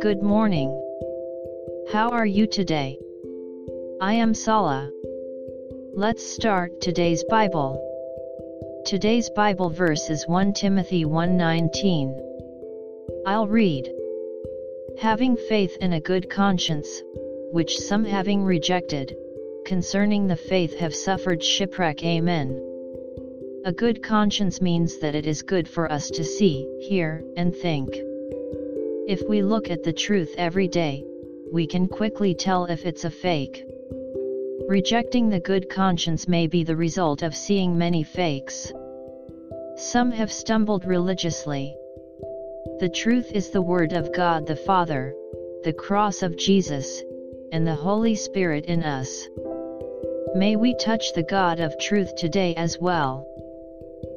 Good morning. How are you today? I am Sala. Let's start today's Bible. Today's Bible verse is 1 Timothy 1:19. I'll read. Having faith and a good conscience, which some having rejected, concerning the faith have suffered shipwreck. Amen. A good conscience means that it is good for us to see, hear, and think. If we look at the truth every day, we can quickly tell if it's a fake. Rejecting the good conscience may be the result of seeing many fakes. Some have stumbled religiously. The truth is the Word of God the Father, the cross of Jesus, and the Holy Spirit in us. May we touch the God of truth today as well.